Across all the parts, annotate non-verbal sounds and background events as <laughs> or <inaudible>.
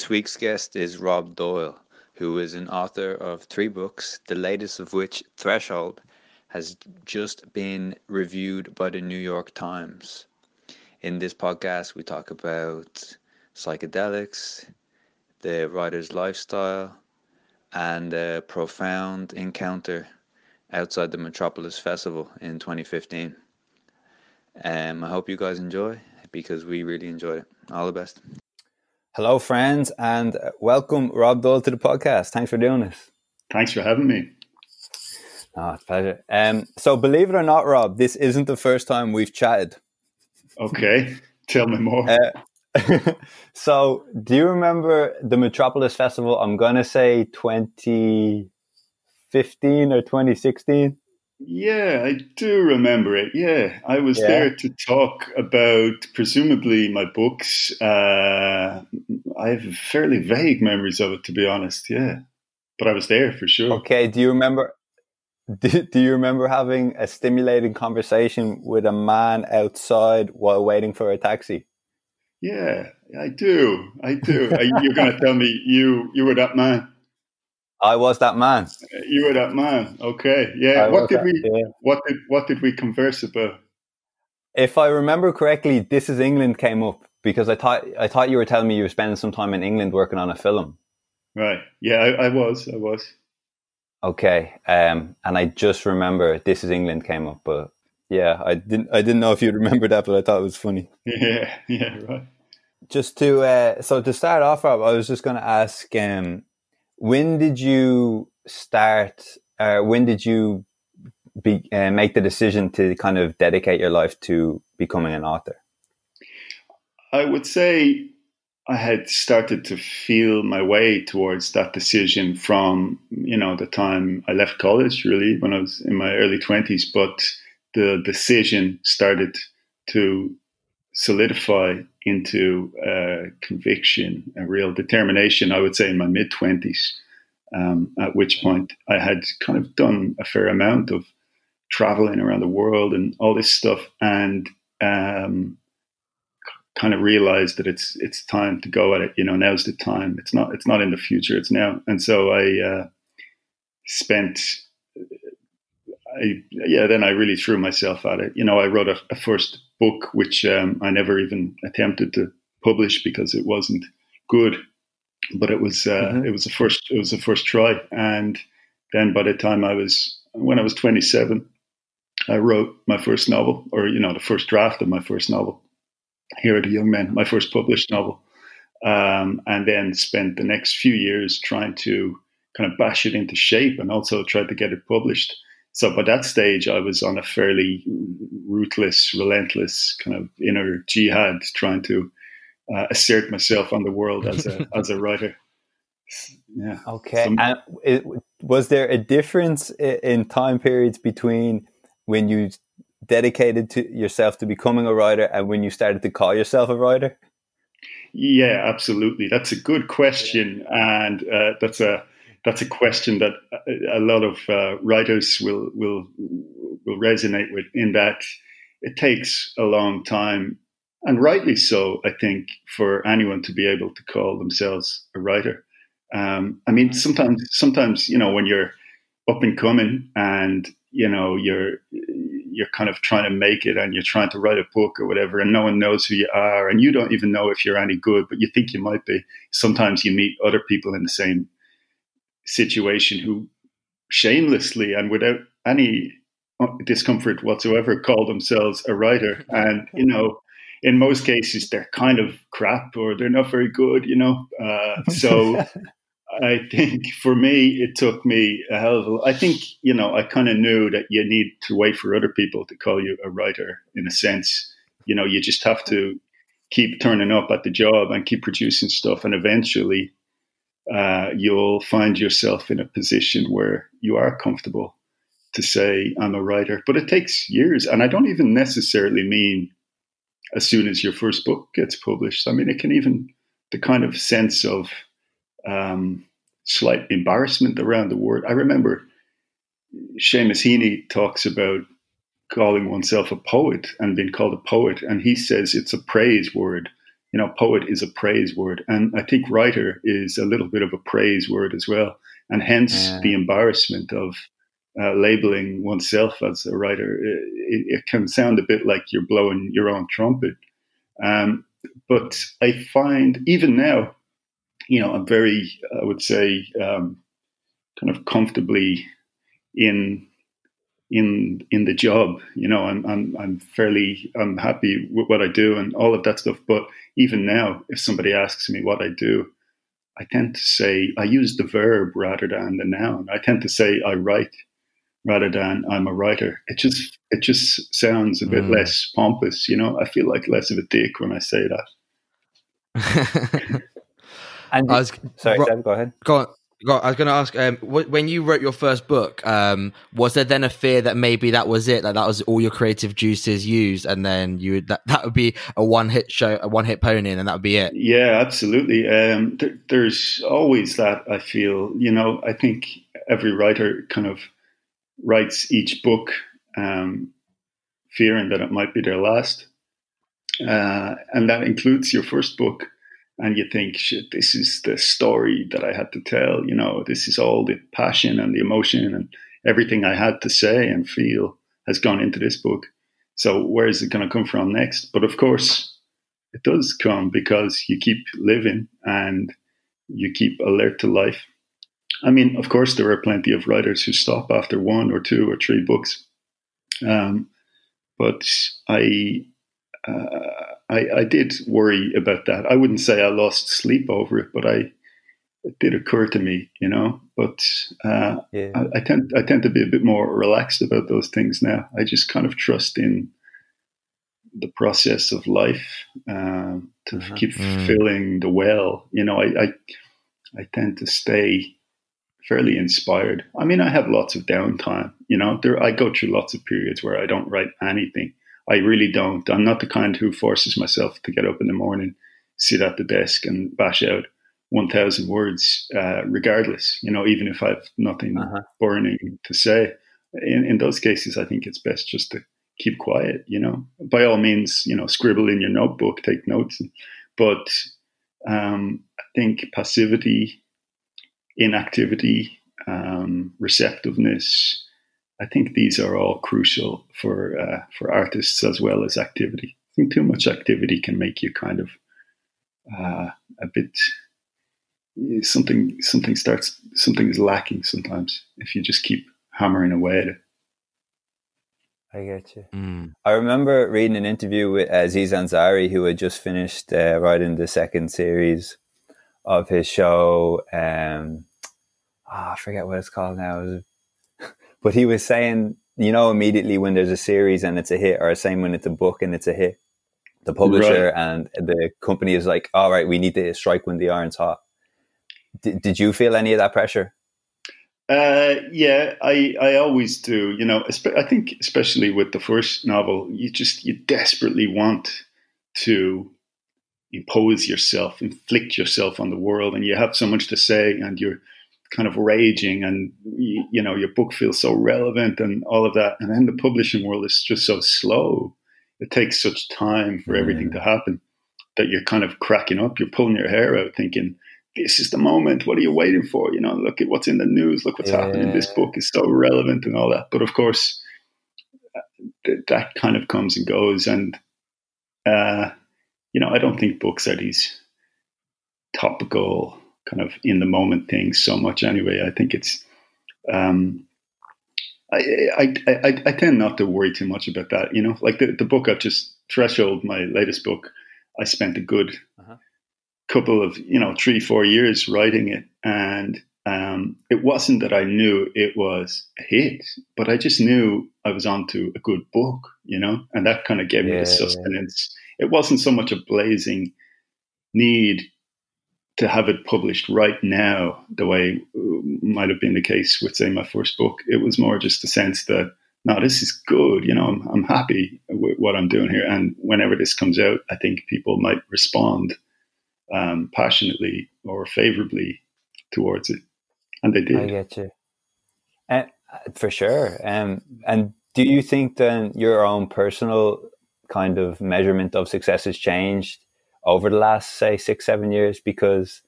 This week's guest is Rob Doyle, who is an author of three books, the latest of which, Threshold, has just been reviewed by the New York Times. In this podcast, we talk about psychedelics, the writer's lifestyle, and a profound encounter outside the Metropolis Festival in 2015. Um, I hope you guys enjoy because we really enjoyed it. All the best. Hello, friends, and welcome Rob Doyle to the podcast. Thanks for doing this. Thanks for having me. Oh, it's pleasure. Um, so, believe it or not, Rob, this isn't the first time we've chatted. Okay, <laughs> tell me more. Uh, <laughs> so, do you remember the Metropolis Festival? I'm going to say 2015 or 2016. Yeah, I do remember it. Yeah, I was yeah. there to talk about presumably my books. Uh, I have fairly vague memories of it, to be honest. Yeah, but I was there for sure. Okay, do you remember? <laughs> Do, do you remember having a stimulating conversation with a man outside while waiting for a taxi? Yeah, I do. I do. You're going to tell me you you were that man. I was that man. You were that man. Okay. Yeah. I what did that, we yeah. what did what did we converse about? If I remember correctly, This is England came up because I thought I thought you were telling me you were spending some time in England working on a film. Right. Yeah, I, I was. I was. Okay. Um, and I just remember This is England came up, but yeah, I didn't I didn't know if you'd remember that, but I thought it was funny. <laughs> Yeah, yeah, right. Just to uh, so to start off, Rob, I was just going to ask um, when did you start? Uh, when did you be, uh, make the decision to kind of dedicate your life to becoming an author? I would say I had started to feel my way towards that decision from you know the time I left college, really when I was in my early twenties. But the decision started to solidify into a conviction, a real determination, I would say, in my mid 20s. Um, at which point I had kind of done a fair amount of traveling around the world and all this stuff, and um, kind of realized that it's it's time to go at it. You know, now's the time. It's not it's not in the future. It's now. And so I uh, spent. I, yeah, then I really threw myself at it. You know, I wrote a, a first book, which um, I never even attempted to publish because it wasn't good. But it was uh, mm-hmm. it was the first it was the first try, and then by the time I was when I was 27, I wrote my first novel, or you know, the first draft of my first novel. Here are the Young Men, my first published novel, um, and then spent the next few years trying to kind of bash it into shape, and also tried to get it published so by that stage, I was on a fairly ruthless, relentless kind of inner jihad, trying to uh, assert myself on the world as a <laughs> as a writer. Yeah. Okay. So, and it, was there a difference in time periods between when you dedicated to yourself to becoming a writer and when you started to call yourself a writer? Yeah, absolutely. That's a good question, and uh, that's a that's a question that a lot of uh, writers will will will resonate with. In that, it takes a long time, and rightly so, I think, for anyone to be able to call themselves a writer. Um, I mean, sometimes sometimes you know when you're up and coming, and you know you're you're kind of trying to make it, and you're trying to write a book or whatever, and no one knows who you are, and you don't even know if you're any good, but you think you might be. Sometimes you meet other people in the same situation who shamelessly and without any discomfort whatsoever call themselves a writer. <laughs> And you know in most cases they're kind of crap or they're not very good you know? Uh, so <laughs> i think for me it took me a hell of a i think you know i kind of knew that you need to wait for other people to call you a writer in a sense. You know you just have to keep turning up at the job and keep producing stuff and eventually uh, you'll find yourself in a position where you are comfortable to say, I'm a writer. But it takes years. And I don't even necessarily mean as soon as your first book gets published. I mean, it can even, the kind of sense of um, slight embarrassment around the word. I remember Seamus Heaney talks about calling oneself a poet and being called a poet. And he says it's a praise word you know, poet is a praise word, and I think writer is a little bit of a praise word as well, and hence yeah. the embarrassment of uh, labeling oneself as a writer. It, it, can sound a bit like you're blowing your own trumpet, um, but I find even now, you know, I'm very, I would say, um, kind of comfortably in in in the job. You know, I'm I'm I'm fairly I'm happy with what I do and all of that stuff. But even now, if somebody asks me what I do, I tend to say I use the verb rather than the noun. I tend to say I write rather than I'm a writer. It just it just sounds a bit mm. less pompous. You know, I feel like less of a dick when I say that. <laughs> and I was, sorry, Seb, go ahead. Go on. I was going to ask, um, when you wrote your first book, um, was there then a fear that maybe that was it, that that was all your creative juices used, and then you would, that, that would be a one hit show, a one hit pony, and that would be it? Yeah, absolutely. Um, th- there's always that. I feel, you know, I think every writer kind of writes each book um, fearing that it might be their last, uh, and that includes your first book and you think, shit, this is the story that I had to tell. You know, this is all the passion and the emotion and everything I had to say and feel has gone into this book. So where is it going to come from next? But of course, it does come because you keep living and you keep alert to life. I mean, of course, there are plenty of writers who stop after one or two or three books. Um, but I, uh, I, I did worry about that. I wouldn't say I lost sleep over it, but I it did occur to me, you know. But uh, yeah. I, I, tend I tend to be a bit more relaxed about those things now. I just kind of trust in the process of life uh, to uh-huh. keep mm. filling the well. You know, I, I I tend to stay fairly inspired. I mean, I have lots of downtime. You know, there I go through lots of periods where I don't write anything, I really don't. I'm not the kind who forces myself to get up in the morning, sit at the desk, and bash out 1,000 words, uh, regardless, you know, even if I've nothing uh-huh. burning to say. In, in those cases, I think it's best just to keep quiet, you know. By all means, you know, scribble in your notebook, take notes. But um, I think passivity, inactivity, um, receptiveness, I think these are all crucial for uh, for artists as well as activity. I think too much activity can make you kind of uh, a bit something something starts something is lacking sometimes if you just keep hammering away at it. I get you. Mm. I remember reading an interview with uh, Aziz Ansari, who had just finished uh, writing the second series of his show. Um, oh, I forget what it's called now. It was but he was saying, you know, immediately when there's a series and it's a hit, or same when it's a book and it's a hit, the publisher right. and the company is like, all right, we need to strike when the iron's hot. D- did you feel any of that pressure? Uh, yeah, I, I always do. You know, I think especially with the first novel, you just you desperately want to impose yourself, inflict yourself on the world, and you have so much to say, and you're kind of raging and you know your book feels so relevant and all of that. And then the publishing world is just so slow. It takes such time for mm. everything to happen that you're kind of cracking up. You're pulling your hair out thinking this is the moment. What are you waiting for? You know look at what's in the news. Look what's yeah. happening this book. Is so relevant and all that. But of course th- that kind of comes and goes. And uh, you know i don't think books are these topical kind of in the moment things so much anyway. I think it's um, I, I, I, I tend not to worry too much about that. You know, like the, the book I've just threshold, my latest book, I spent a good uh-huh. couple of, you know, three, four years writing it. And um, it wasn't that I knew it was a hit, but I just knew I was onto a good book, you know, and that kind of gave yeah, me the sustenance. Yeah. It wasn't so much a blazing need to have it published right now, the way might have been the case with, say, my first book, it was more just a sense that, no, this is good. You know, I'm, I'm happy with what I'm doing here. And whenever this comes out, I think people might respond um, passionately or favorably towards it. And they did. I get you. Uh, for sure. Um, and do you think then your own personal kind of measurement of success has changed over the last say six seven years because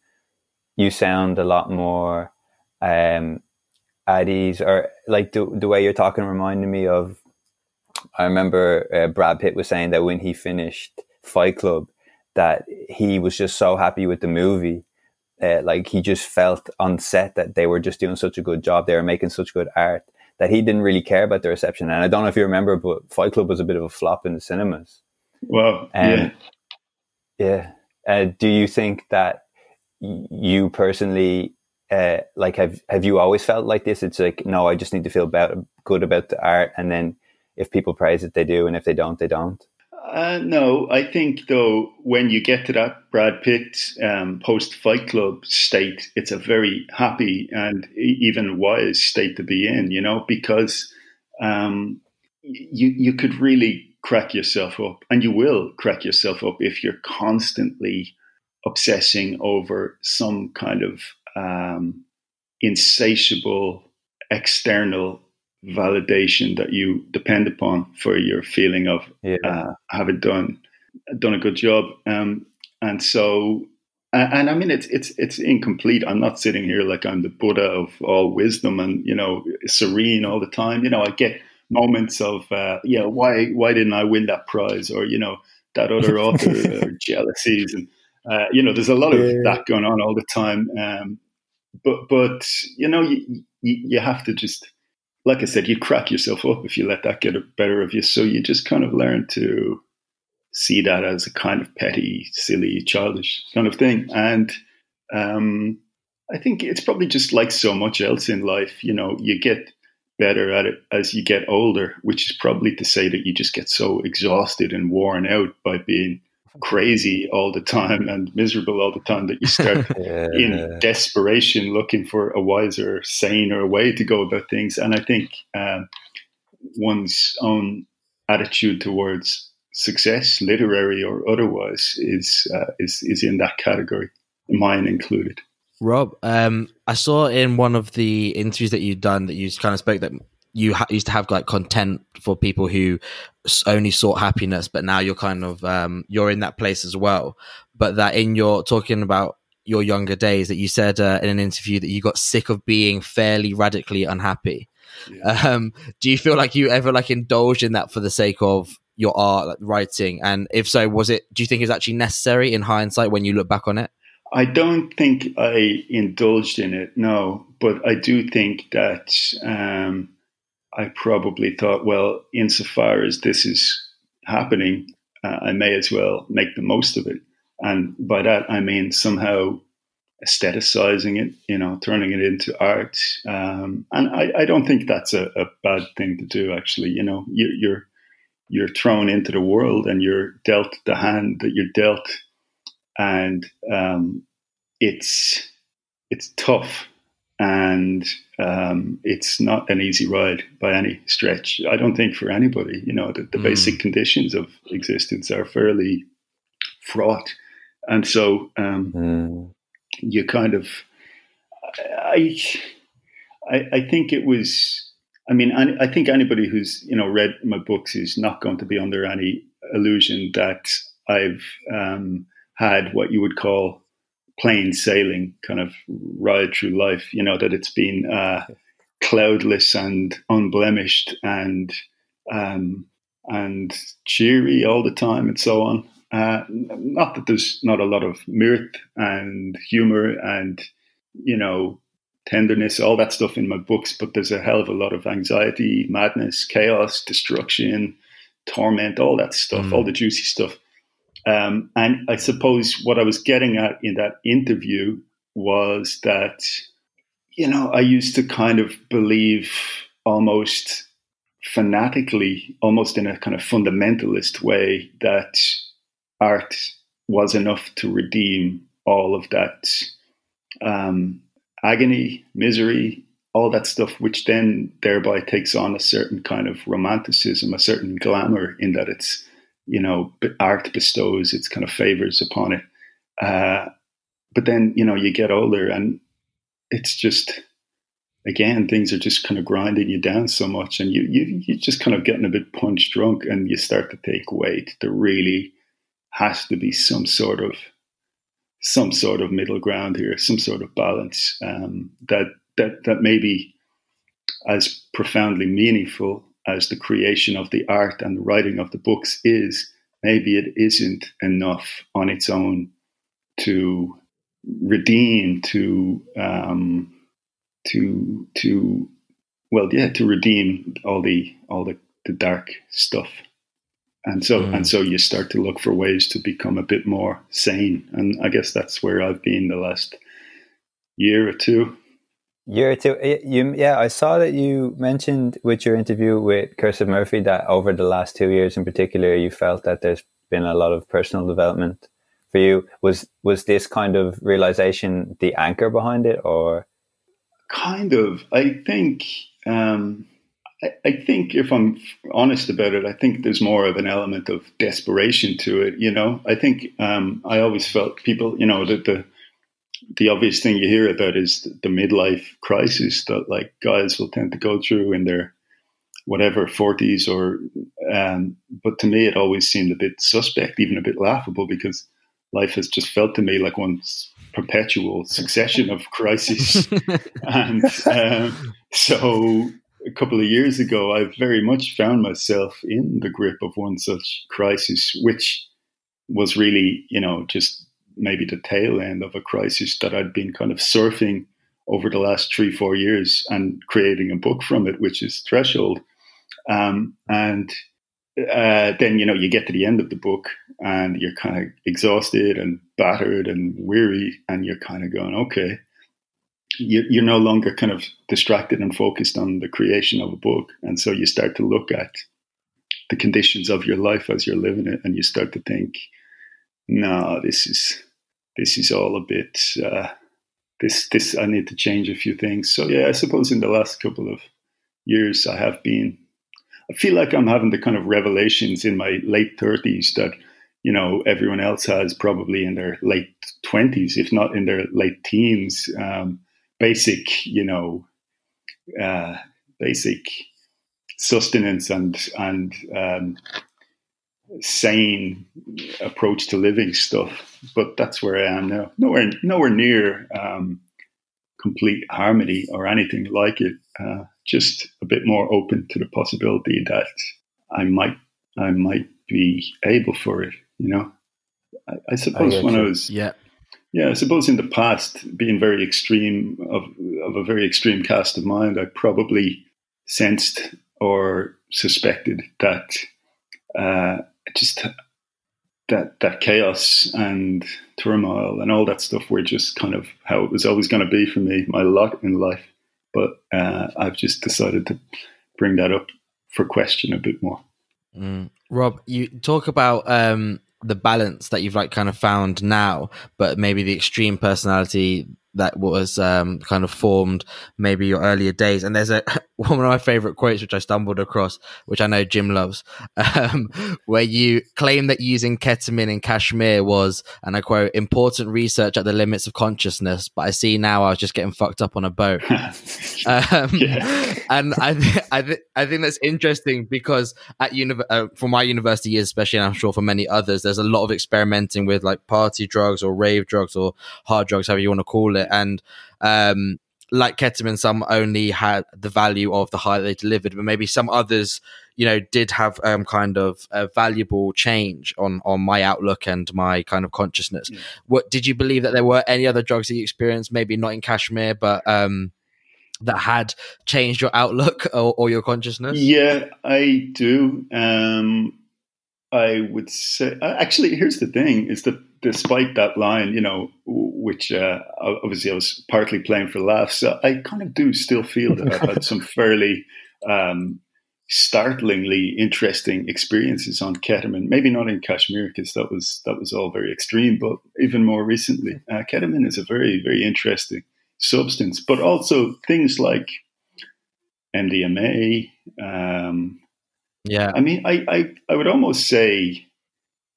you sound a lot more um, at ease or like the, the way you're talking reminded me of I remember uh, Brad Pitt was saying that when he finished Fight Club that he was just so happy with the movie uh, like he just felt on set that they were just doing such a good job they were making such good art that he didn't really care about the reception. And I don't know if you remember but Fight Club was a bit of a flop in the cinemas. Well um, yeah yeah uh, do you think that you personally uh, like have have you always felt like this? It's like no, I just need to feel about, good about the art, and then if people praise it, they do, and if they don't, they don't. Uh, no, I think though when you get to that Brad Pitt um, post Fight Club state, it's a very happy and even wise state to be in. You know, because um, you you could really crack yourself up, and you will crack yourself up if you're constantly obsessing over some kind of um, insatiable external validation that you depend upon for your feeling of yeah. uh, having done done a good job. Um, and so, and, and I mean, it's it's it's incomplete. I'm not sitting here like I'm the Buddha of all wisdom and you know serene all the time. You know, I get moments of uh, yeah, why why didn't I win that prize or you know that other <laughs> author or jealousies and uh, you know, there's a lot of yeah. that going on all the time. Um, but but you know, you, you, you have to just, like I said, you crack yourself up if you let that get a better of you. So you just kind of learn to see that as a kind of petty, silly, childish kind of thing. And um, I think it's probably just like so much else in life. You know, you get better at it as you get older, which is probably to say that you just get so exhausted and worn out by being crazy all the time and miserable all the time that you start <laughs> yeah. in desperation looking for a wiser, saner way to go about things. And I think um, one's own attitude towards success, literary or otherwise, is uh, is is in that category, mine included. Rob, um, I saw in one of the interviews that you've done that you kind of spoke that you ha- used to have like content for people who only sought happiness, but now you're kind of um, you're in that place as well. But that in your talking about your younger days, that you said uh, in an interview that you got sick of being fairly radically unhappy. Yeah. Um, do you feel like you ever like indulged in that for the sake of your art, like writing? And if so, was it? Do you think it was actually necessary in hindsight when you look back on it? I don't think I indulged in it, no, but I do think that um, I probably thought, well, insofar as this is happening, uh, I may as well make the most of it. And by that, I mean somehow aestheticizing it, you know, turning it into art. Um, and I, I, don't think that's a, a, bad thing to do, actually. You know, you, you're, you're thrown into the world and you're dealt the hand that you're dealt. And um, it's, it's tough and um, it's not an easy ride by any stretch. I don't think for anybody. You know, the, the mm. basic conditions of existence are fairly fraught, and so um, mm. you kind of, I, I, I think it was. I mean, I, I think anybody who's you know read my books is not going to be under any illusion that I've um, had what you would call plain sailing kind of ride through life. You know that it's been uh, cloudless and unblemished and um, and cheery all the time and so on. Uh, not that there's not a lot of mirth and humor and you know tenderness, all that stuff in my books, but there's a hell of a lot of anxiety, madness, chaos, destruction, torment, all that stuff, mm. all the juicy stuff. Um, and I suppose what I was getting at in that interview was that, you know, I used to kind of believe almost fanatically, almost in a kind of fundamentalist way, that art was enough to redeem all of that um, agony, misery, all that stuff, which then thereby takes on a certain kind of romanticism, a certain glamour in that it's you know, art bestows its kind of favors upon it. Uh, but then, you know, you get older and it's just, again, things are just kind of grinding you down so much and you, you, you're just kind of getting a bit punch drunk and you start to take weight, the really has to be some sort of some sort of middle ground here, some sort of balance um, that that that maybe as profoundly meaningful as the creation of the art and the writing of the books is, maybe it isn't enough on its own to redeem, to um, to to well, yeah, to redeem all the all the, the dark stuff. And so mm. and so you start to look for ways to become a bit more sane. And I guess that's where I've been the last year or two year two. You, yeah, I saw that you mentioned with your interview with Cursive Murphy that over the last two years in particular, you felt that there's been a lot of personal development for you. Was was this kind of realization the anchor behind it, or kind of? I think. Um, I, I think if I'm honest about it, I think there's more of an element of desperation to it. You know, I think um, I always felt people, you know, that the the obvious thing you hear about is the midlife crisis that like guys will tend to go through in their whatever 40s or um, but to me it always seemed a bit suspect even a bit laughable because life has just felt to me like one perpetual succession of crises. <laughs> And um, so a couple of years ago i very much found myself in the grip of one such crisis which was really you know just maybe the tail end of a crisis that I'd been kind of surfing over the last three, four years and creating a book from it, which is Threshold. Um, and uh, then, you know, you get to the end of the book and you're kind of exhausted and battered and weary, and you're kind of going, okay, you're no longer kind of distracted and focused on the creation of a book. And so you start to look at the conditions of your life as you're living it, and you start to think, no, this is this is all a bit uh, this this I need to change a few things. So yeah, I suppose in the last couple of years I have been. I feel like I'm having the kind of revelations in my late thirties that you know everyone else has probably in their late twenties, if not in their late teens. Um, basic, you know, uh, basic sustenance and and um, sane approach to living stuff. But that's where I am now. Nowhere, nowhere near um, complete harmony or anything like it. Uh, just a bit more open to the possibility that I might, I might be able for it. You know, I, I suppose I when you. I was, yeah. Yeah, I suppose in the past, being very extreme of, of a very extreme cast of mind, I probably sensed or suspected that uh, just that that chaos and turmoil and all that stuff were just kind of how it was always going to be for me, my lot in life. But uh, I've just decided to bring that up for question a bit more. Mm. Rob, you talk about um, the balance that you've like kind of found now, but maybe the extreme personality that was um, kind of formed maybe your earlier days. And there's a <laughs> one of my favorite quotes which I stumbled across, which I know Jim loves, <laughs> um, where you claim that using ketamine in Kashmir was, and I quote, important research at the limits of consciousness. But I see now I was just getting fucked up on a boat. <laughs> um, yeah. And I, th- I, th- I think that's interesting because at uni- uh, for my university years, especially, and I'm sure for many others, there's a lot of experimenting with like party drugs or rave drugs or hard drugs, however you want to call it. And um, like ketamine, some only had the value of the high they delivered, but maybe some others, you know, did have um, kind of a valuable change on on my outlook and my kind of consciousness. Yeah. What did you believe that there were any other drugs that you experienced, maybe not in Kashmir, but um, that had changed your outlook <laughs> or, or your consciousness? Yeah, I do. Um, I would say, actually, here's the thing: is that despite that line, you know, which uh, obviously I was partly playing for laughs, I kind of do still feel that I've had some <laughs> fairly um, startlingly interesting experiences on ketamine. Maybe not in Kashmir because that was that was all very extreme, but even more recently, uh, ketamine is a very very interesting substance. But also things like MDMA. Um, yeah, I mean, I, I I would almost say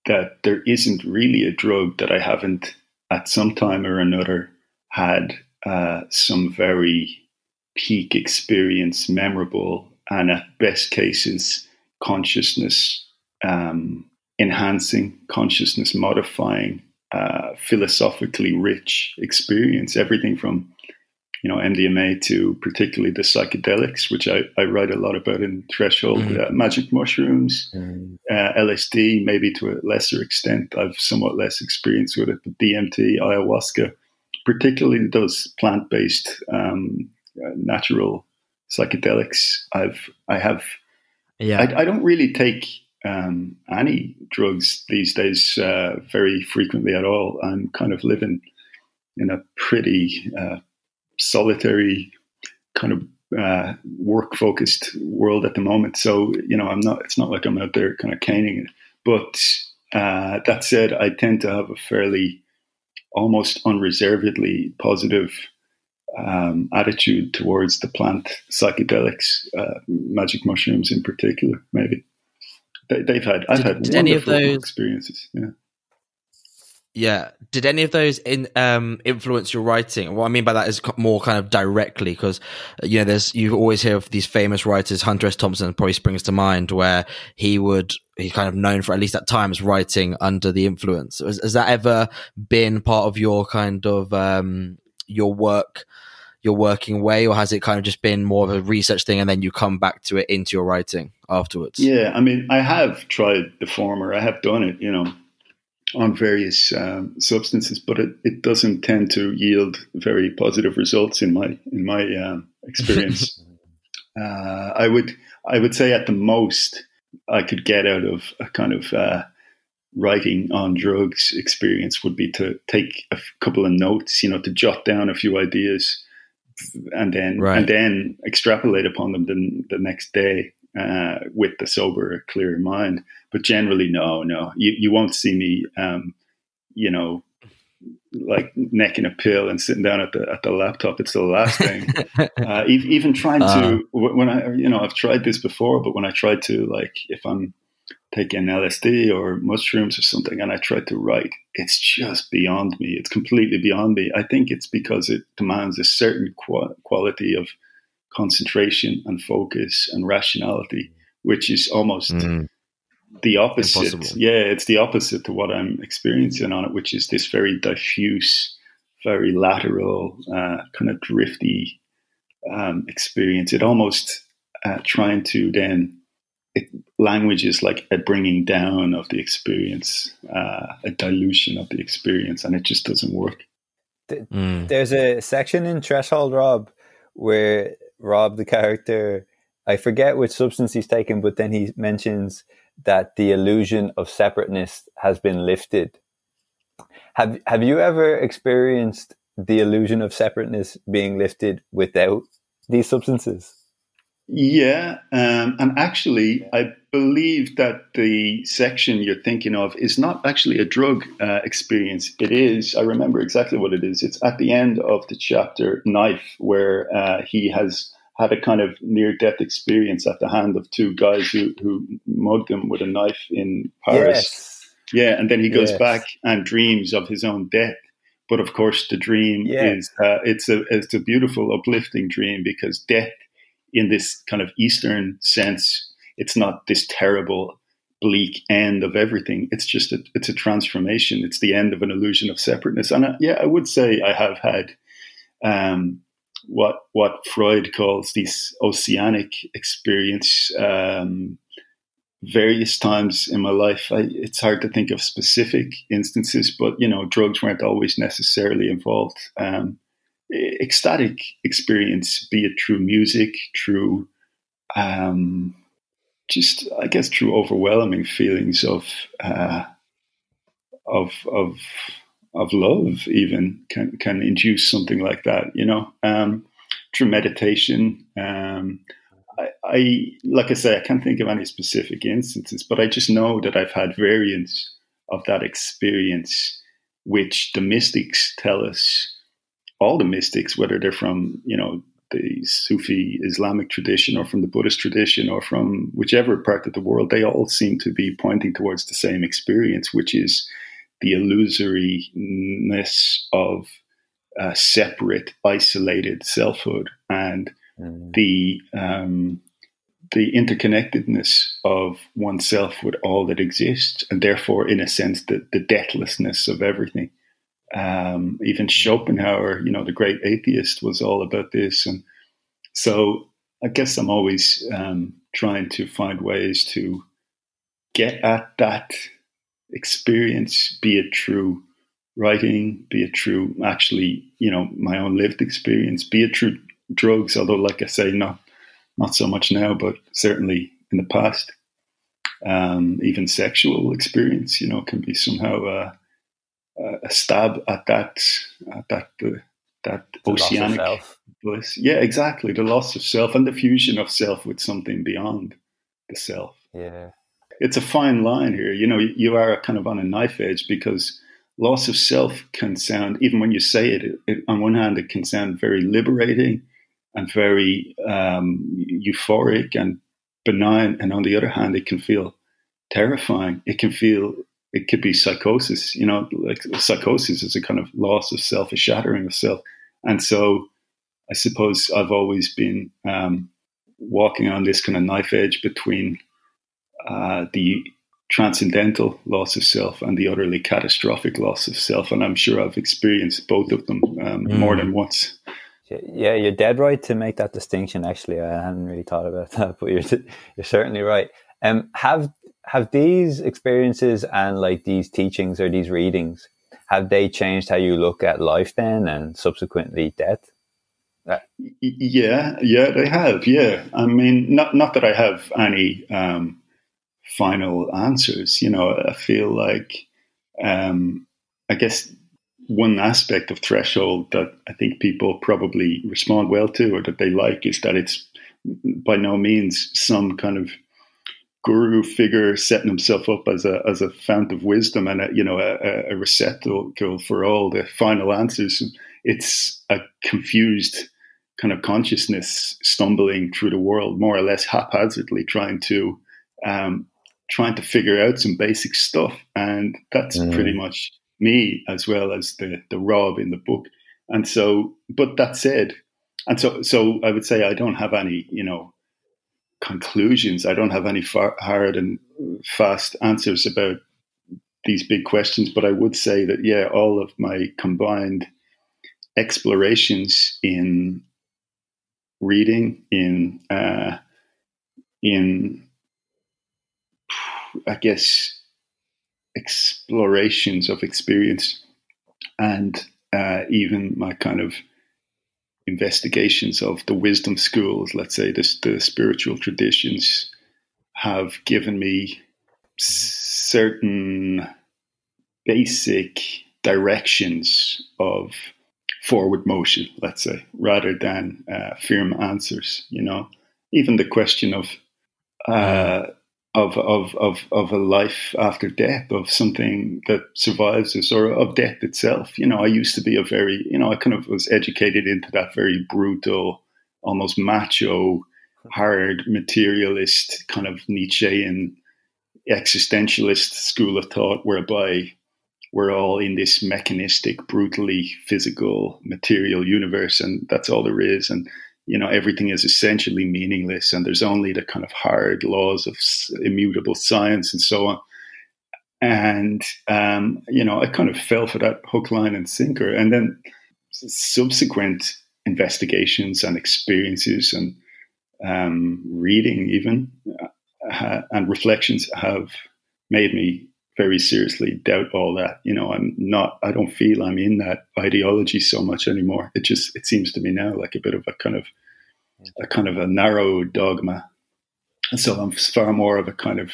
that there isn't really a drug that I haven't at some time or another had uh, some very peak experience, memorable, and at best cases, consciousness um, enhancing, consciousness modifying, uh, philosophically rich experience. Everything from you know MDMA to particularly the psychedelics, which I, I write a lot about in Threshold, mm-hmm. uh, magic mushrooms, mm-hmm. uh, LSD, maybe to a lesser extent. I've somewhat less experience with it, but DMT, ayahuasca, particularly those plant based um, uh, natural psychedelics. I've I have. Yeah, I, I don't really take um, any drugs these days uh, very frequently at all. I'm kind of living in a pretty uh, solitary kind of uh, work focused world at the moment. So you know, I'm not. It's not like I'm out there kind of caning it. But uh, that said, I tend to have a fairly almost unreservedly positive um, attitude towards the plant psychedelics, uh, magic mushrooms in particular. Maybe they, have had. I've did, had did any of those experiences. Yeah. Yeah. Did any of those in, um, influence your writing? What I mean by that is more kind of directly because you know there's you always hear of these famous writers. Hunter S. Thompson probably springs to mind where he would he's kind of known for at least at times writing under the influence. Has, has that ever been part of your kind of um, your work? your working way, or has it kind of just been more of a research thing and then you come back to it into your writing afterwards? Yeah, I mean, I have tried the former. I have done it, you know, on various um, substances, but it, it doesn't tend to yield very positive results in my in my um, experience. <laughs> uh, I would I would say at the most I could get out of a kind of uh, writing on drugs experience would be to take a couple of notes, you know, to jot down a few ideas and then right. and then extrapolate upon them the, the next day uh, with the sober, clear mind. But generally, no, no, you, you won't see me, um, you know, like necking a pill and sitting down at the at the laptop. It's the last thing. <laughs> uh, even trying to uh, when I you know I've tried this before, but when I try to like if I'm taking LSD or mushrooms or something and I try to write, it's just beyond me. It's completely beyond me. I think it's because it demands a certain quality of concentration and focus and rationality, which is almost mm. the opposite. Impossible. Yeah, it's the opposite to what I'm experiencing on it, which is this very diffuse, very lateral, uh, kind of drifty um, experience. It almost uh, trying to then it, language is like a bringing down of the experience, uh, a dilution of the experience, and it just doesn't work. Mm. There's a section in Threshold, Rob, where Rob, the character, I forget which substance he's taken, but then he mentions that the illusion of separateness has been lifted. Have Have you ever experienced the illusion of separateness being lifted without these substances? Yeah, um, and actually, I believe that the section you're thinking of is not actually a drug uh, experience. It is, I remember exactly what it is. It's at the end of the chapter Knife, where uh, he has had a kind of near death experience at the hand of two guys who, who mugged him with a knife in Paris. Yes. Yeah, and then he goes yes. back and dreams of his own death. But of course, the dream yeah. is uh, it's a it's a beautiful, uplifting dream because death in this kind of Eastern sense, it's not this terrible, bleak end of everything. It's just a, it's a transformation. It's the end of an illusion of separateness. And uh, yeah, I would say I have had um, what what Freud calls this oceanic experience. Um, various times in my life, I, it's hard to think of specific instances, but you know, drugs weren't always necessarily involved. Um, ecstatic experience, be it through music, through um, just I guess through overwhelming feelings of uh, of of of love, even can can induce something like that. You know, um, through meditation. Um, I, I like I say, I can't think of any specific instances, but I just know that I've had variants of that experience, which the mystics tell us all the mystics, whether they're from you know the Sufi Islamic tradition or from the Buddhist tradition or from whichever part of the world, they all seem to be pointing towards the same experience, which is the illusoriness of uh, separate, isolated selfhood and mm. the um, the interconnectedness of oneself with all that exists, and therefore, in a sense, the, the deathlessness of everything. Um, even Schopenhauer, you know, the great atheist, was all about this. And so I guess I'm always um, trying to find ways to get at that experience, be it through writing, be it through actually, you know, my own lived experience, be it through drugs, although, like I say, not not so much now, but certainly in the past. Um, even sexual experience, you know, can be somehow uh, a stab at that at that uh, that The oceanic loss of self. bliss. Yeah, exactly. The loss of self and the fusion of self with something beyond the self. Yeah. It's a fine line here. You know, you are kind of on a knife edge because loss of self can sound, even when you say it, it, it on one hand, it can sound very liberating and very um, euphoric and benign, and on the other hand, it can feel terrifying. It can feel it could be psychosis. You know, like psychosis is a kind of loss of self, a shattering of self, and so I suppose I've always been um, walking on this kind of knife edge between uh, the transcendental loss of self and the utterly catastrophic loss of self, and I'm sure I've experienced both of them um, Mm. more than once. Yeah, you're dead right to make that distinction. Actually, I hadn't really thought about <laughs> that, but you're you're certainly right. Um, have have these experiences and like these teachings or these readings have they changed how you look at life then and subsequently death? Y- Yeah, yeah, they have. Yeah, I mean, not not that I have any um, final answers. You know, I feel like, um, I guess one aspect of threshold that I think people probably respond well to or that they like is that it's by no means some kind of guru figure setting himself up as a as a fount of wisdom and a, you know a, a receptacle for all the final answers. It's a confused kind of consciousness stumbling through the world more or less haphazardly, trying to um, trying to figure out some basic stuff, and that's Mm. pretty much me as well as the the Rob in the book. And so, but that said, and so so I would say I don't have any you know conclusions. I don't have any far, hard and fast answers about these big questions, but I would say that yeah, all of my combined explorations in reading, in uh, in I guess explorations of experience, and uh, even my kind of investigations of the wisdom schools, let's say this, the spiritual traditions, have given me certain basic directions of forward motion, let's say, rather than uh, firm answers. You know, even the question of uh, of, of of of a life after death, of something that survives us, or of death itself. You know, I used to be a very, you know, I kind of was educated into that very brutal, almost macho, hard materialist kind of Nietzschean existentialist school of thought, whereby we're all in this mechanistic, brutally physical, material universe, and that's all there is. And you know, everything is essentially meaningless, and there's only the kind of hard laws of immutable science and so on. And um, you know, I kind of fell for that hook, line, and sinker. And then subsequent investigations and experiences and um, reading, even uh, and reflections, have made me very seriously doubt all that. You know, I'm not, I don't feel I'm in that ideology so much anymore. It just, it seems to me now like a bit of a kind of, a kind of a narrow dogma. And so I'm far more of a kind of,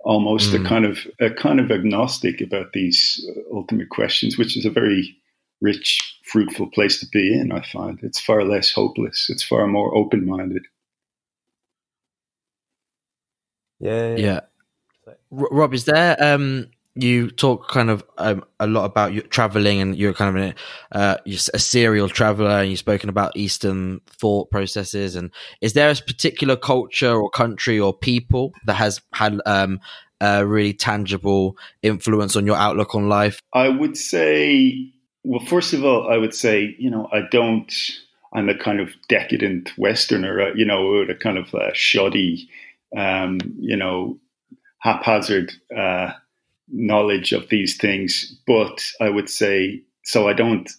almost Mm. a kind of, a kind of agnostic about these uh, ultimate questions, which is a very rich, fruitful place to be in, I find. It's far less hopeless. It's far more open-minded. Yeah, Yeah. R- Rob, is there um you talk kind of um, a lot about your traveling and you're kind of a, uh, you're a serial traveler and you've spoken about Eastern thought processes and is there a particular culture or country or people that has had um, a really tangible influence on your outlook on life? I would say, well, first of all, I would say, you know, I don't, I'm a kind of decadent Westerner, uh, you know, a kind of uh, shoddy um, you know, haphazard uh, knowledge of these things. But I would say so. I don't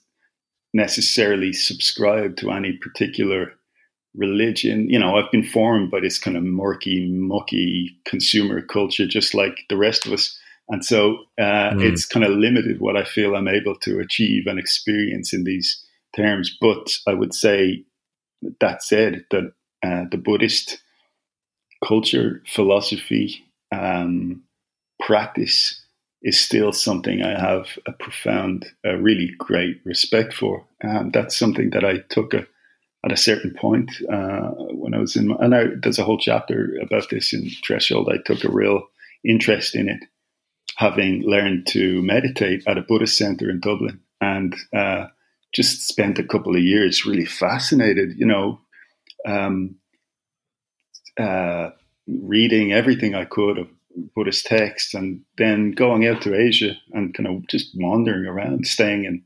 necessarily subscribe to any particular religion. You know, I've been formed by this kind of murky, mucky consumer culture, just like the rest of us. And so uh, mm. it's kind of limited what I feel I'm able to achieve and experience in these terms. But I would say that said, that uh, the Buddhist culture, philosophy, um, practice is still something I have a profound, a really great respect for. And that's something that I took a, at a certain point uh, when I was in, my, and I, there's a whole chapter about this in Threshold. I took a real interest in it, having learned to meditate at a Buddhist center in Dublin, and uh, just spent a couple of years really fascinated. You know, um, uh, reading everything I could of Buddhist texts, and then going out to Asia and kind of just wandering around, staying in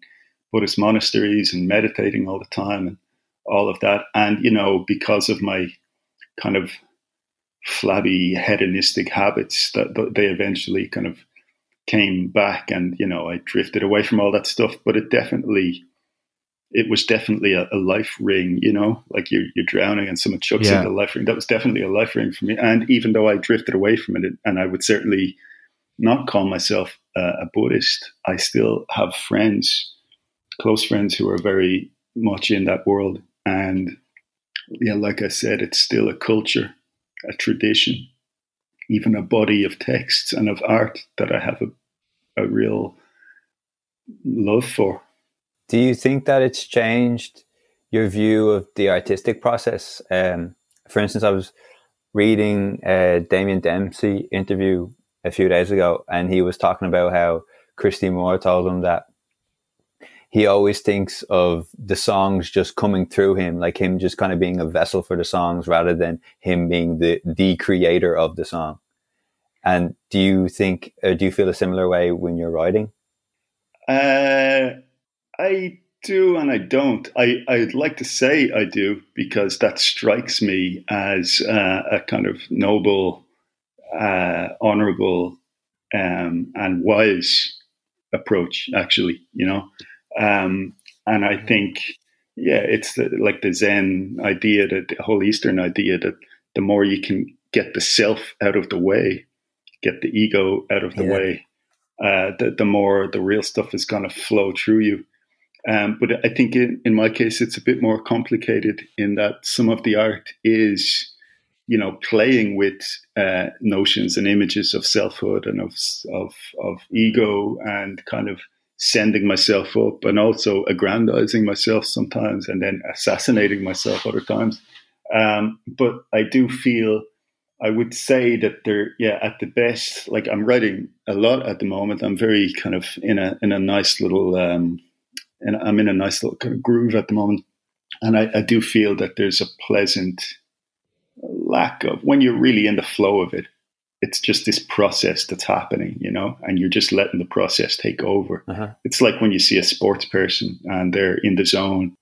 Buddhist monasteries and meditating all the time and all of that. And, you know, because of my kind of flabby hedonistic habits, that, that they eventually kind of came back and, you know, I drifted away from all that stuff. But it definitely it was definitely a, a, life ring, you know, like you're, you're drowning and someone chucks yeah. into a life ring. That was definitely a life ring for me. And even though I drifted away from it, and I would certainly not call myself uh, a Buddhist, I still have friends, close friends who are very much in that world. And yeah, like I said, it's still a culture, a tradition, even a body of texts and of art that I have a, a real love for do you think that it's changed your view of the artistic process? Um, for instance, I was reading a Damien Dempsey interview a few days ago, and he was talking about how Christy Moore told him that he always thinks of the songs just coming through him, like him just kind of being a vessel for the songs rather than him being the, the creator of the song. And do you think, do you feel a similar way when you're writing? Uh, I do and I don't. I, I'd like to say I do because that strikes me as uh, a kind of noble, uh, honorable, um, and wise approach, actually, you know. Um, and I think, yeah, it's the, like the Zen idea, that the whole Eastern idea that the more you can get the self out of the way, get the ego out of the yeah. way, uh, the, the more the real stuff is going to flow through you. Um, but I think in, in, my case, it's a bit more complicated in that some of the art is, you know, playing with uh, notions and images of selfhood and of, of, of ego and kind of sending myself up and also aggrandizing myself sometimes and then assassinating myself other times. Um, but I do feel, I would say that they're, yeah, at the best, like I'm writing a lot at the moment. I'm very kind of in a, in a nice little, um, and I'm in a nice little kind of groove at the moment. And I, I do feel that there's a pleasant lack of when you're really in the flow of it. It's just this process that's happening, you know, and you're just letting the process take over. Uh-huh. It's like when you see a sports person and they're in the zone.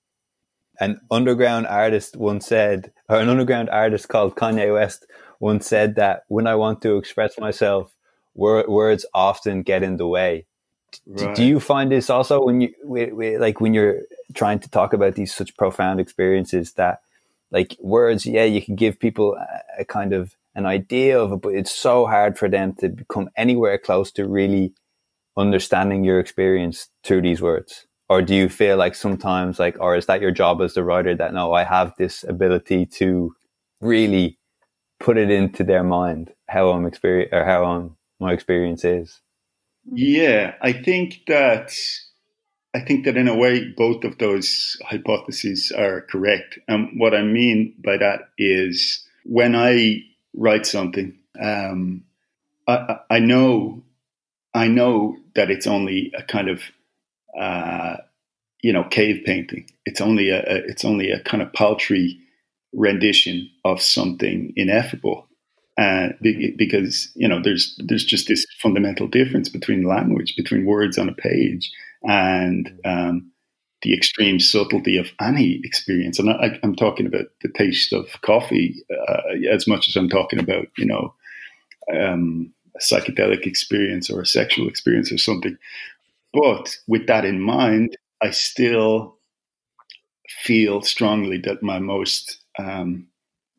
An underground artist once said, or an underground artist called Kanye West once said that when I want to express myself, words often get in the way. Right. Do you find this also when you like when you're trying to talk about these such profound experiences that like words, yeah, you can give people a, a kind of an idea of it, but it's so hard for them to become anywhere close to really understanding your experience through these words. Or do you feel like sometimes like, or is that your job as the writer that no, I have this ability to really put it into their mind how I'm experience or how I'm, my experience is? Yeah, I think that I think that in a way both of those hypotheses are correct. And what I mean by that is when I write something, um, I, I, know I know that it's only a kind of uh, you know cave painting. It's only a, a it's only a kind of paltry rendition of something ineffable uh, because you know there's there's just this fundamental difference between language, between words on a page, and um, the extreme subtlety of any experience. And I, am talking about the taste of coffee uh, as much as I'm talking about, you know, um, a psychedelic experience or a sexual experience or something. But with that in mind, I still feel strongly that my most um,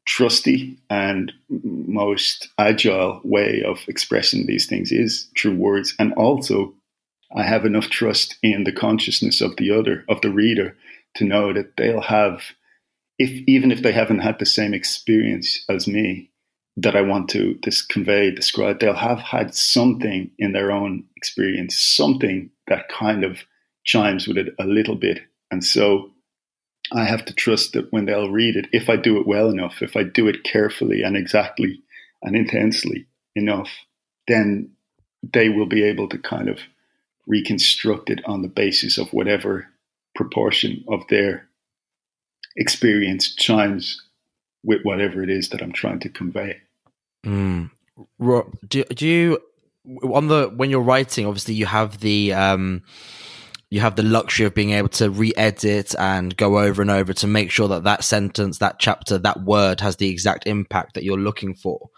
trusty and most agile way of expressing these things is through words and also I have enough trust in the consciousness of the other, of the reader, to know that they'll have, if even if they haven't had the same experience as me, that I want to dis- convey, describe, they'll have had something in their own experience, something that kind of chimes with it a little bit. And so I have to trust that when they'll read it, if I do it well enough, if I do it carefully and exactly and intensely enough, then they will be able to kind of reconstruct it on the basis of whatever proportion of their experience chimes with whatever it is that I'm trying to convey. Mm. Do, do you on the when you're writing? Obviously, you have the um, you have the luxury of being able to re-edit and go over and over to make sure that that sentence, that chapter, that word has the exact impact that you're looking for.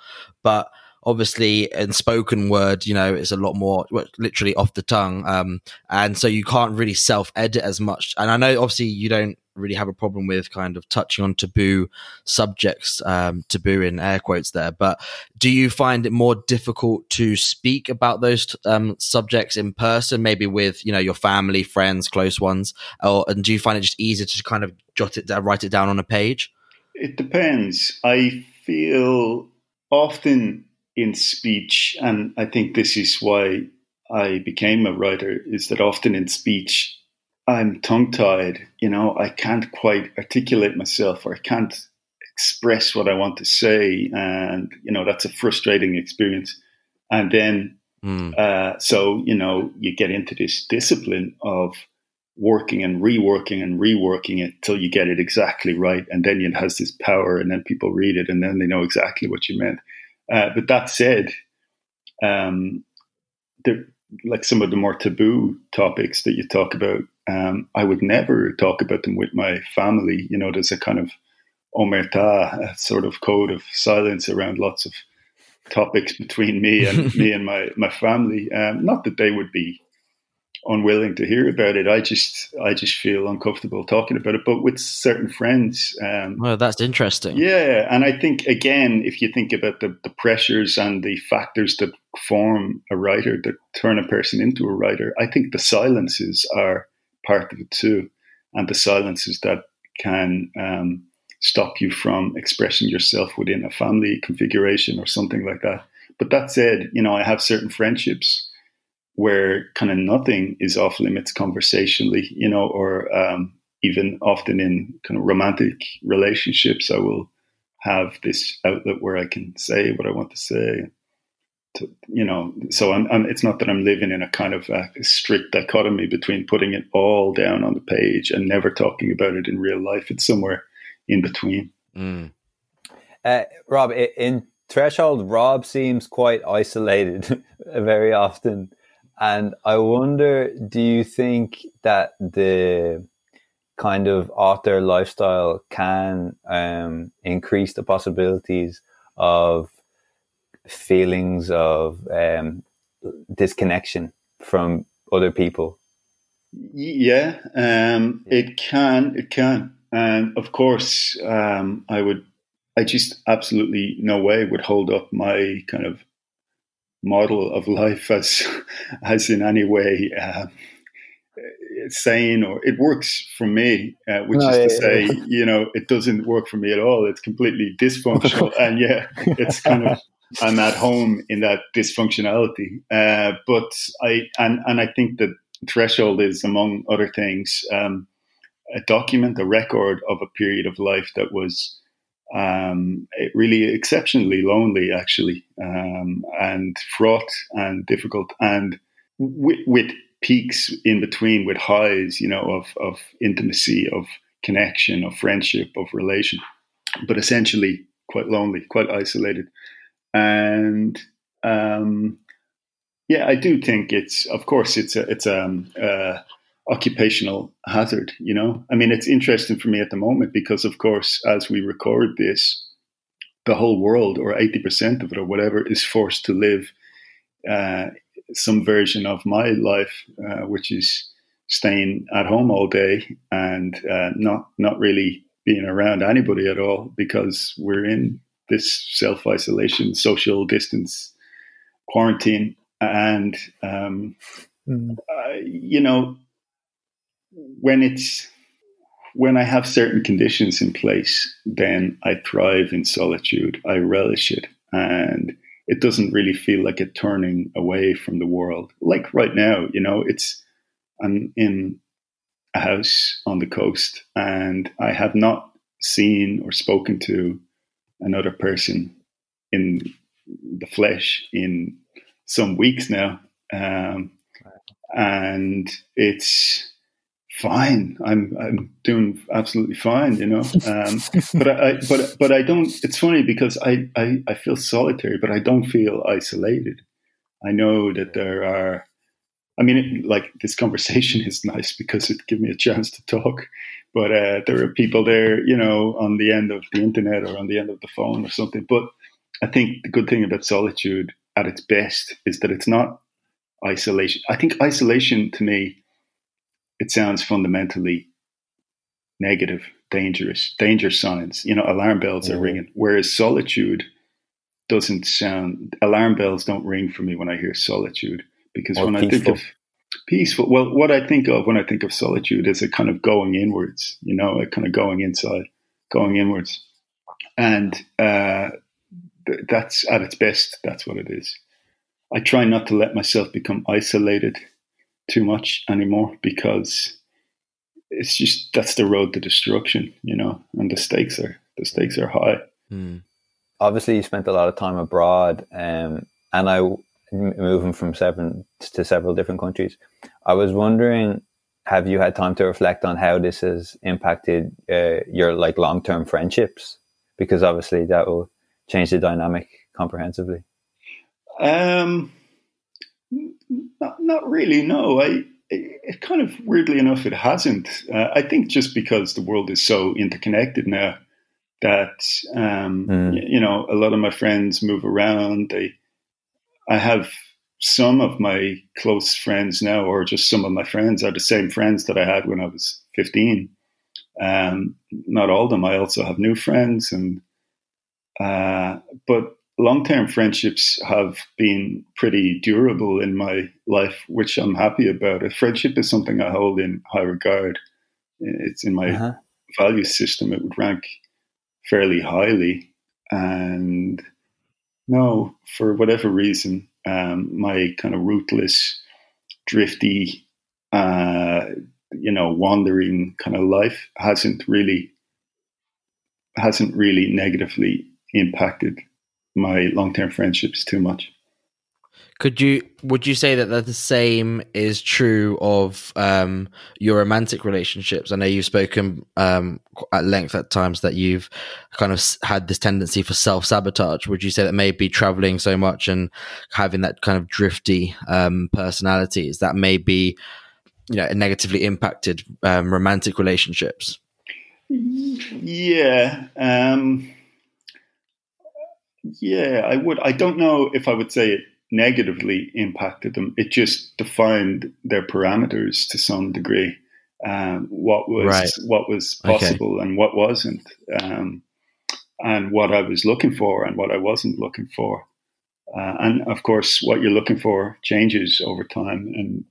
But obviously in spoken word you know it's a lot more literally off the tongue um, and so you can't really self edit as much and i know obviously you don't really have a problem with kind of touching on taboo subjects um, taboo in air quotes there but do you find it more difficult to speak about those um, subjects in person maybe with you know your family friends close ones? Or and do you find it just easier to kind of jot it down write it down on a page? It depends. I feel often in speech, and I think this is why I became a writer, is that often in speech I'm tongue tied. You know, I can't quite articulate myself or I can't express what I want to say. And, you know, that's a frustrating experience. And then, mm. uh, so, you know, you get into this discipline of working and reworking and reworking it till you get it exactly right. And then it has this power, and then people read it and then they know exactly what you meant. Uh, but that said, um, like some of the more taboo topics that you talk about, um, I would never talk about them with my family. You know, there's a kind of omerta, a sort of code of silence around lots of topics between me and <laughs> me and my my family. Um, not that they would be unwilling to hear about it. I just I just feel uncomfortable talking about it. But with certain friends, um, well, that's interesting. Yeah, and I think again, if you think about the, the pressures and the factors that form a writer, that turn a person into a writer, I think the silences are part of it too, and the silences that can um, stop you from expressing yourself within a family configuration or something like that. But that said, you know, I have certain friendships where kind of nothing is off limits conversationally, you know, or um, even often in kind of romantic relationships, I will have this outlet where I can say what I want to say. To, you know, so I'm, I'm, It's not that I'm living in a kind of a strict dichotomy between putting it all down on the page and never talking about it in real life. It's somewhere in between. Mm. Uh, Rob, in Threshold, Rob seems quite isolated <laughs> very often. And I wonder, do you think that the kind of author lifestyle can um, increase the possibilities of feelings of um, disconnection from other people? Yeah, um, it can. It can. And of course, um, I would, I just absolutely no way would hold up my kind of model of life as <laughs> as in any way uh, sane or it works for me, uh, which no, is to say, yeah. you know, it doesn't work for me at all. It's completely dysfunctional, <laughs> and yeah, it's kind of I'm at home in that dysfunctionality. Uh, but I and and I think that threshold is among other things um, a document, a record of a period of life that was um, really exceptionally lonely, actually, um, and fraught and difficult, and with, with, peaks in between, with highs, you know, of, of intimacy, of connection, of friendship, of relation, but essentially quite lonely, quite isolated, and um, yeah, I do think it's, of course, it's a, it's um, uh, occupational hazard. You know, I mean, it's interesting for me at the moment because, of course, as we record this, the whole world, or eighty percent of it, or whatever, is forced to live uh, some version of my life, uh, which is staying at home all day and uh, not not really being around anybody at all because we're in this self isolation, social distance, quarantine, and um, mm. uh, you know when it's when I have certain conditions in place, then I thrive in solitude. I relish it, and it doesn't really feel like a turning away from the world. Like right now, you know, it's I'm in a house on the coast, and I have not seen or spoken to another person in the flesh in some weeks now, um, and it's fine. I'm I'm doing absolutely fine, you know. Um, <laughs> but I, but but I don't. It's funny because I, I I feel solitary, but I don't feel isolated. I know that there are. I mean, it, like this conversation <laughs> is nice because it gives me a chance to talk. But uh, there are people there, you know, on the end of the internet or on the end of the phone or something. But I think the good thing about solitude at its best is that it's not isolation. I think isolation to me it sounds fundamentally negative, dangerous, danger signs. You know, alarm bells are ringing. Whereas solitude doesn't sound. Alarm bells don't ring for me when I hear solitude because when peaceful. I think of peaceful, well, what I think of when I think of solitude is a kind of going inwards. You know, a kind of going inside, going inwards, and uh, that's at its best. That's what it is. I try not to let myself become isolated too much anymore because it's just that's the road to destruction, you know, and the stakes are the stakes are high. Mm. Obviously, you spent a lot of time abroad, um, and I moving from seven to several different countries. I was wondering, have you had time to reflect on how this has impacted uh, your like long term friendships? Because obviously, that will change the dynamic comprehensively. Um, not, not really. No, I. It kind of weirdly enough, it hasn't. Uh, I think just because the world is so interconnected now that um, mm. you know a lot of my friends move around. They, I have some of my close friends now, or just some of my friends, are the same friends that I had when I was fifteen. Um, not all of them. I also have new friends, and uh, but long term friendships have been pretty durable in my life, which I'm happy about. A friendship is something I hold in high regard. It's in my uh-huh. value system. It would rank fairly highly. And no, for whatever reason, um, my kind of rootless, drifty, uh, you know, wandering kind of life hasn't really hasn't really negatively impacted my long term friendships too much. Could you would you say that the same is true of um, your romantic relationships? I know you've spoken um, at length at times that you've kind of had this tendency for self sabotage. Would you say that maybe traveling so much and having that kind of drifty um, personality is that maybe you know negatively impacted um, romantic relationships? Yeah. Um, yeah, I would. I don't know if I would say it negatively impacted them. It just defined their parameters to some degree. Um, what was right. what was possible okay. and what wasn't, um, and what I was looking for and what I wasn't looking for. Uh, and of course, what you're looking for changes over time, and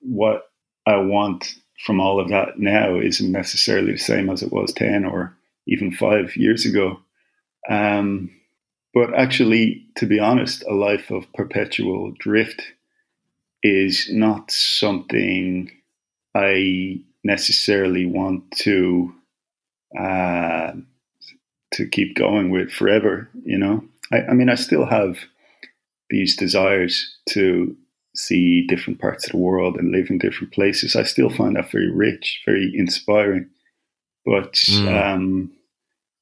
what I want from all of that now isn't necessarily the same as it was ten or even five years ago. Um, but actually, to be honest, a life of perpetual drift is not something I necessarily want to uh, to keep going with forever. You know, I, I mean, I still have these desires to see different parts of the world and live in different places. I still find that very rich, very inspiring. But mm. um,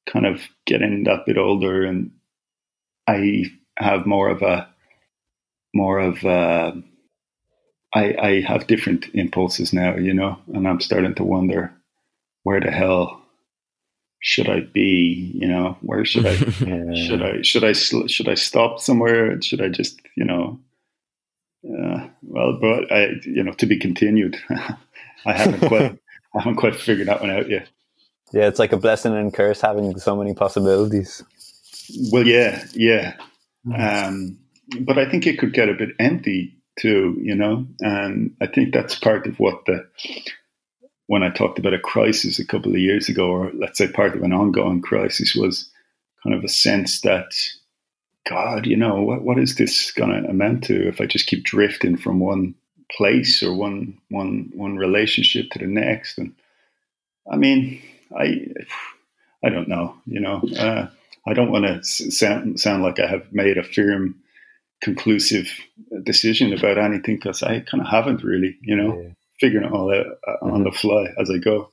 kind of getting that bit older and I have more of a more of a I, I have different impulses now, you know, and I'm starting to wonder where the hell should I be? You know, where should I yeah. <laughs> should I should I should I stop somewhere? Should I just you know? Uh, well, but I you know to be continued. <laughs> I haven't quite <laughs> I haven't quite figured that one out yet. Yeah, it's like a blessing and curse having so many possibilities. Well, yeah, yeah. Mm. Um, but I think it could get a bit empty too, you know, and I think that's part of what the when I talked about a crisis a couple of years ago, or let's say part of an ongoing crisis, was kind of a sense that, God, you know, what what is this going to amount to if I just keep drifting from one place or one one one relationship to the next? And I mean, I I don't know, you know, uh, I don't want to sound sound like I have made a firm, conclusive decision about anything because I kind of haven't really, you know. Yeah figuring it all out uh, on mm-hmm. the fly as I go.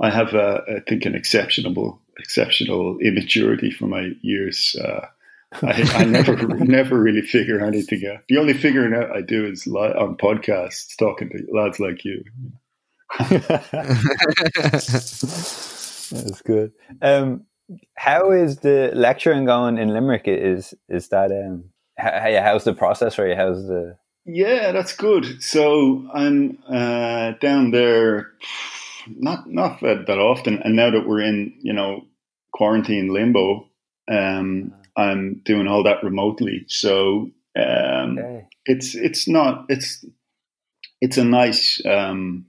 I have, uh, I think, an exceptional, exceptional immaturity for my years. Uh, I, I, never, <laughs> never really figure anything out. The only figuring out I do is li- on podcasts, talking to lads like you. <laughs> That's good. Um, how is the lecturing going in Limerick? Is is that um, how, how's the process for you? How's the yeah, that's good. So I'm uh, down there, not not that, that often, and now that we're in, you know, quarantine limbo, um, I'm doing all that remotely. So um, okay. it's it's not it's it's a nice um,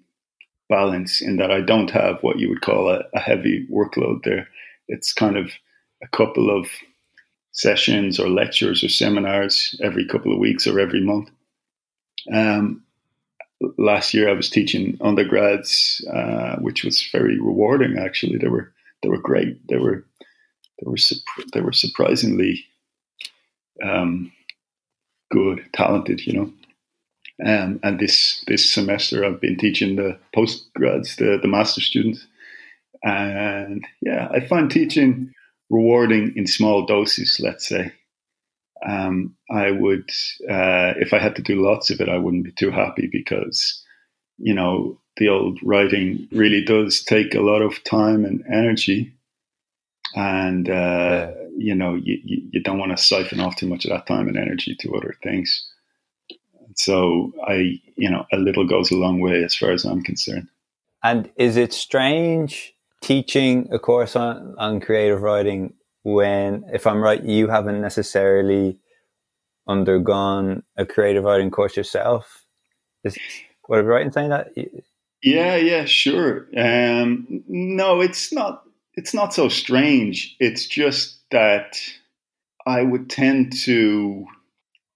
balance in that I don't have what you would call a, a heavy workload there. It's kind of a couple of sessions or lectures or seminars every couple of weeks or every month um, last year I was teaching undergrads, uh, which was very rewarding. Actually, they were they were great. They were they were they were surprisingly um, good, talented. You know. Um, and this this semester I've been teaching the postgrads, the the master students, and yeah, I find teaching rewarding in small doses. Let's say um, I would, uh, if I had to do lots of it, I wouldn't be too happy because, you know, the old writing really does take a lot of time and energy. And, uh, you know, you, you don't want to siphon off too much of that time and energy to other things. So I, you know, a little goes a long way as far as I'm concerned. And is it strange teaching a course on, on creative writing when, if I'm right, you haven't necessarily undergone a creative writing course yourself. Is what am I right in saying that? Yeah, yeah, sure. Um, no, it's not. It's not so strange. It's just that I would tend to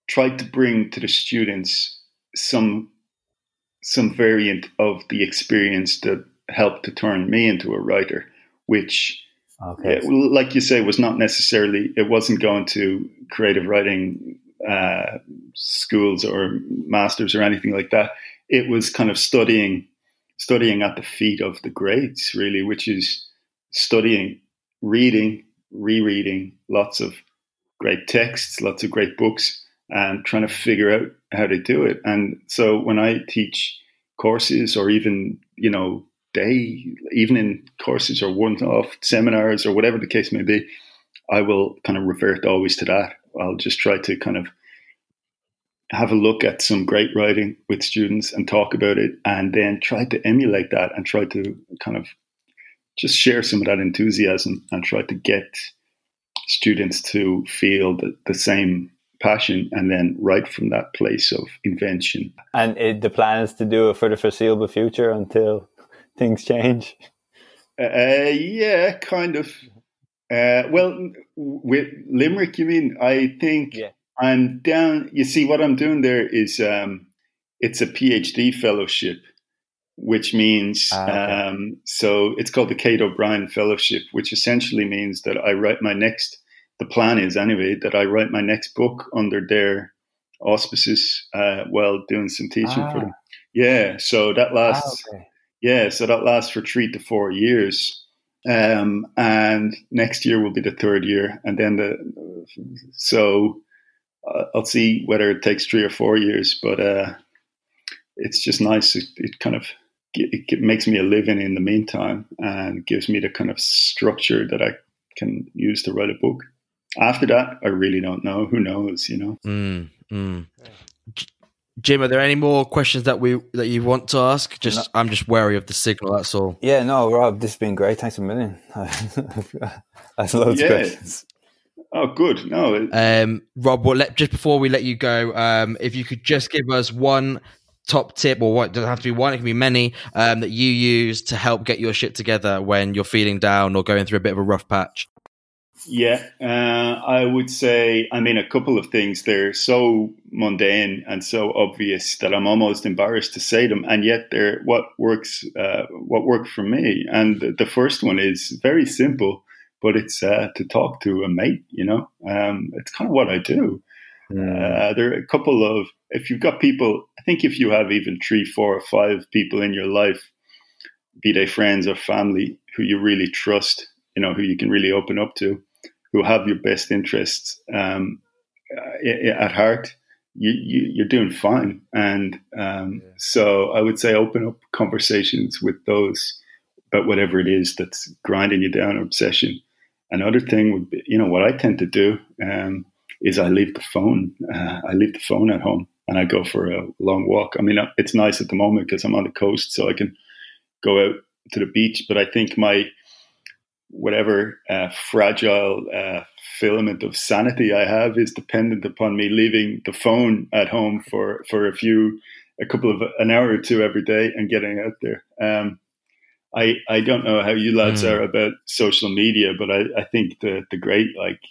try to bring to the students some some variant of the experience that helped to turn me into a writer, which Okay. like you say, was not necessarily, it wasn't going to creative writing uh, schools or masters or anything like that. It was kind of studying, studying at the feet of the greats, really, which is studying, reading, rereading lots of great texts, lots of great books, and trying to figure out how to do it. And so when I teach courses or even, you know, day, evening courses or one-off seminars or whatever the case may be, I will kind of revert always to that. I'll just try to kind of have a look at some great writing with students and talk about it, and then try to emulate that and try to kind of just share some of that enthusiasm and try to get students to feel the, the same passion and then write from that place of invention. And it, the plan is to do it for the foreseeable future until things change? Uh, yeah, kind of. Uh, well, with Limerick, you mean? I think yeah. I'm down. You see, what I'm doing there is um, it's a PhD fellowship, which means ah, okay. um, so it's called the Kate O'Brien Fellowship, which essentially means that I write my next. The plan is anyway that I write my next book under their auspices uh, while doing some teaching ah. for them. Yeah, so that lasts. Ah, okay yeah, so that lasts for three to four years. Um, and next year will be the third year. And then the, so uh, I'll see whether it takes three or four years, but, uh, it's just nice. It, it kind of it, it makes me a living in the meantime and gives me the kind of structure that I can use to write a book. After that, I really don't know. Who knows? You know. Mm, mm. Jim, are there any more questions that we that you want to ask? Just no. I'm just wary of the signal. That's all. Yeah, no, Rob, this has been great. Thanks a million. <laughs> That's loads yeah. of questions. Oh, good. No, um, Rob. Well, let, just before we let you go, um, if you could just give us one top tip, or what doesn't have to be one; it can be many um, that you use to help get your shit together when you're feeling down or going through a bit of a rough patch. Yeah, uh, I would say, I mean, a couple of things. They're so mundane and so obvious that I'm almost embarrassed to say them, and yet they're what works, uh, what worked for me. And the first one is very simple, but it's uh, to talk to a mate. You know, um, it's kind of what I do. Mm. there are a couple of, if you've got people, I think if you have even three, four, or five people in your life, be they friends or family, who you really trust, you know, who you can really open up to who have your best interests um, at heart, you, you, are doing fine. And um, yeah. so I would say open up conversations with those about whatever it is that's grinding you down, obsession. Another thing would be, you know, what I tend to do um, is I leave the phone. Uh, I leave the phone at home and I go for a long walk. I mean, it's nice at the moment because I'm on the coast, so I can go out to the beach. But I think my whatever uh, fragile uh, filament of sanity I have is dependent upon me leaving the phone at home for for a few a couple of an hour or two every day and getting out there. Um, I I don't know how you lads mm. are about social media, but I, I think the the great like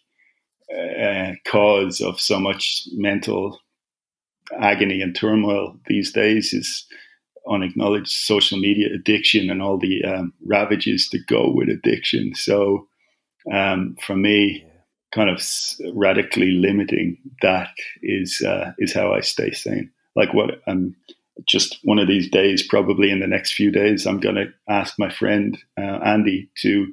uh, cause of so much mental agony and turmoil these days is unacknowledged social media addiction and all the um, ravages that go with addiction. So, um, for me, kind of radically limiting that is uh, is how I stay sane. Like what I'm just one of these days, probably in the next few days, I'm going to ask my friend uh, Andy to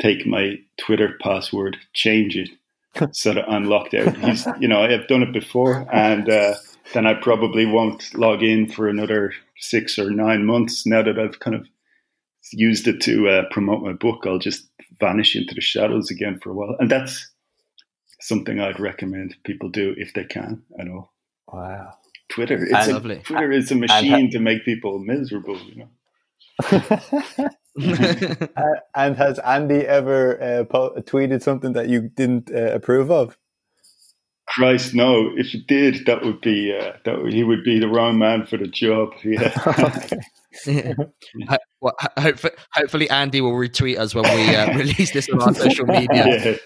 take my Twitter password, change it, <laughs> so that I'm locked out. He's, you know, I've done it before, and uh, then I probably won't log in for another six or nine months. Now that I've kind of used it to uh, promote my book, I'll just vanish into the shadows again for a while. And that's something I'd recommend people do if they can at all. Wow. Twitter, it's a, lovely. Twitter is a machine to make people miserable, you know. <laughs> and has Andy ever uh, po- tweeted something that you didn't uh, approve of? Christ, no! If he did, that would be uh, that would, he would be the wrong man for the job. <laughs> Yeah. <laughs> well, hopefully, hopefully, Andy will retweet us when we uh, <laughs> release this on our social media.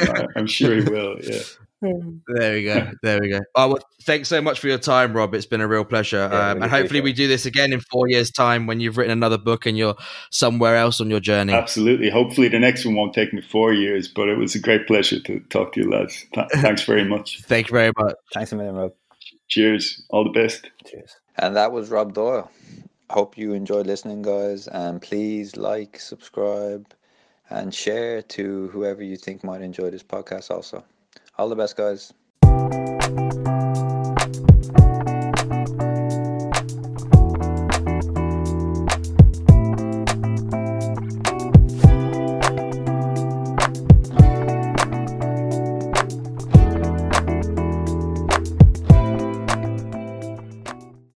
Yeah. I'm sure he will. Yeah. There we go. <laughs> There we go. Oh, well, thanks so much for your time, Rob. It's been a real pleasure. Yeah, um, and hopefully, we do this again in four years' time when you've written another book and you're somewhere else on your journey. Absolutely. Hopefully, the next one won't take me four years, but it was a great pleasure to talk to you, lads. Th- <laughs> thanks very much. Thank you very much. Thanks a million, Rob. Cheers. All the best. Cheers. And that was Rob Doyle. Hope you enjoyed listening, guys. And please like, subscribe, and share to whoever you think might enjoy this podcast also. All the best, guys.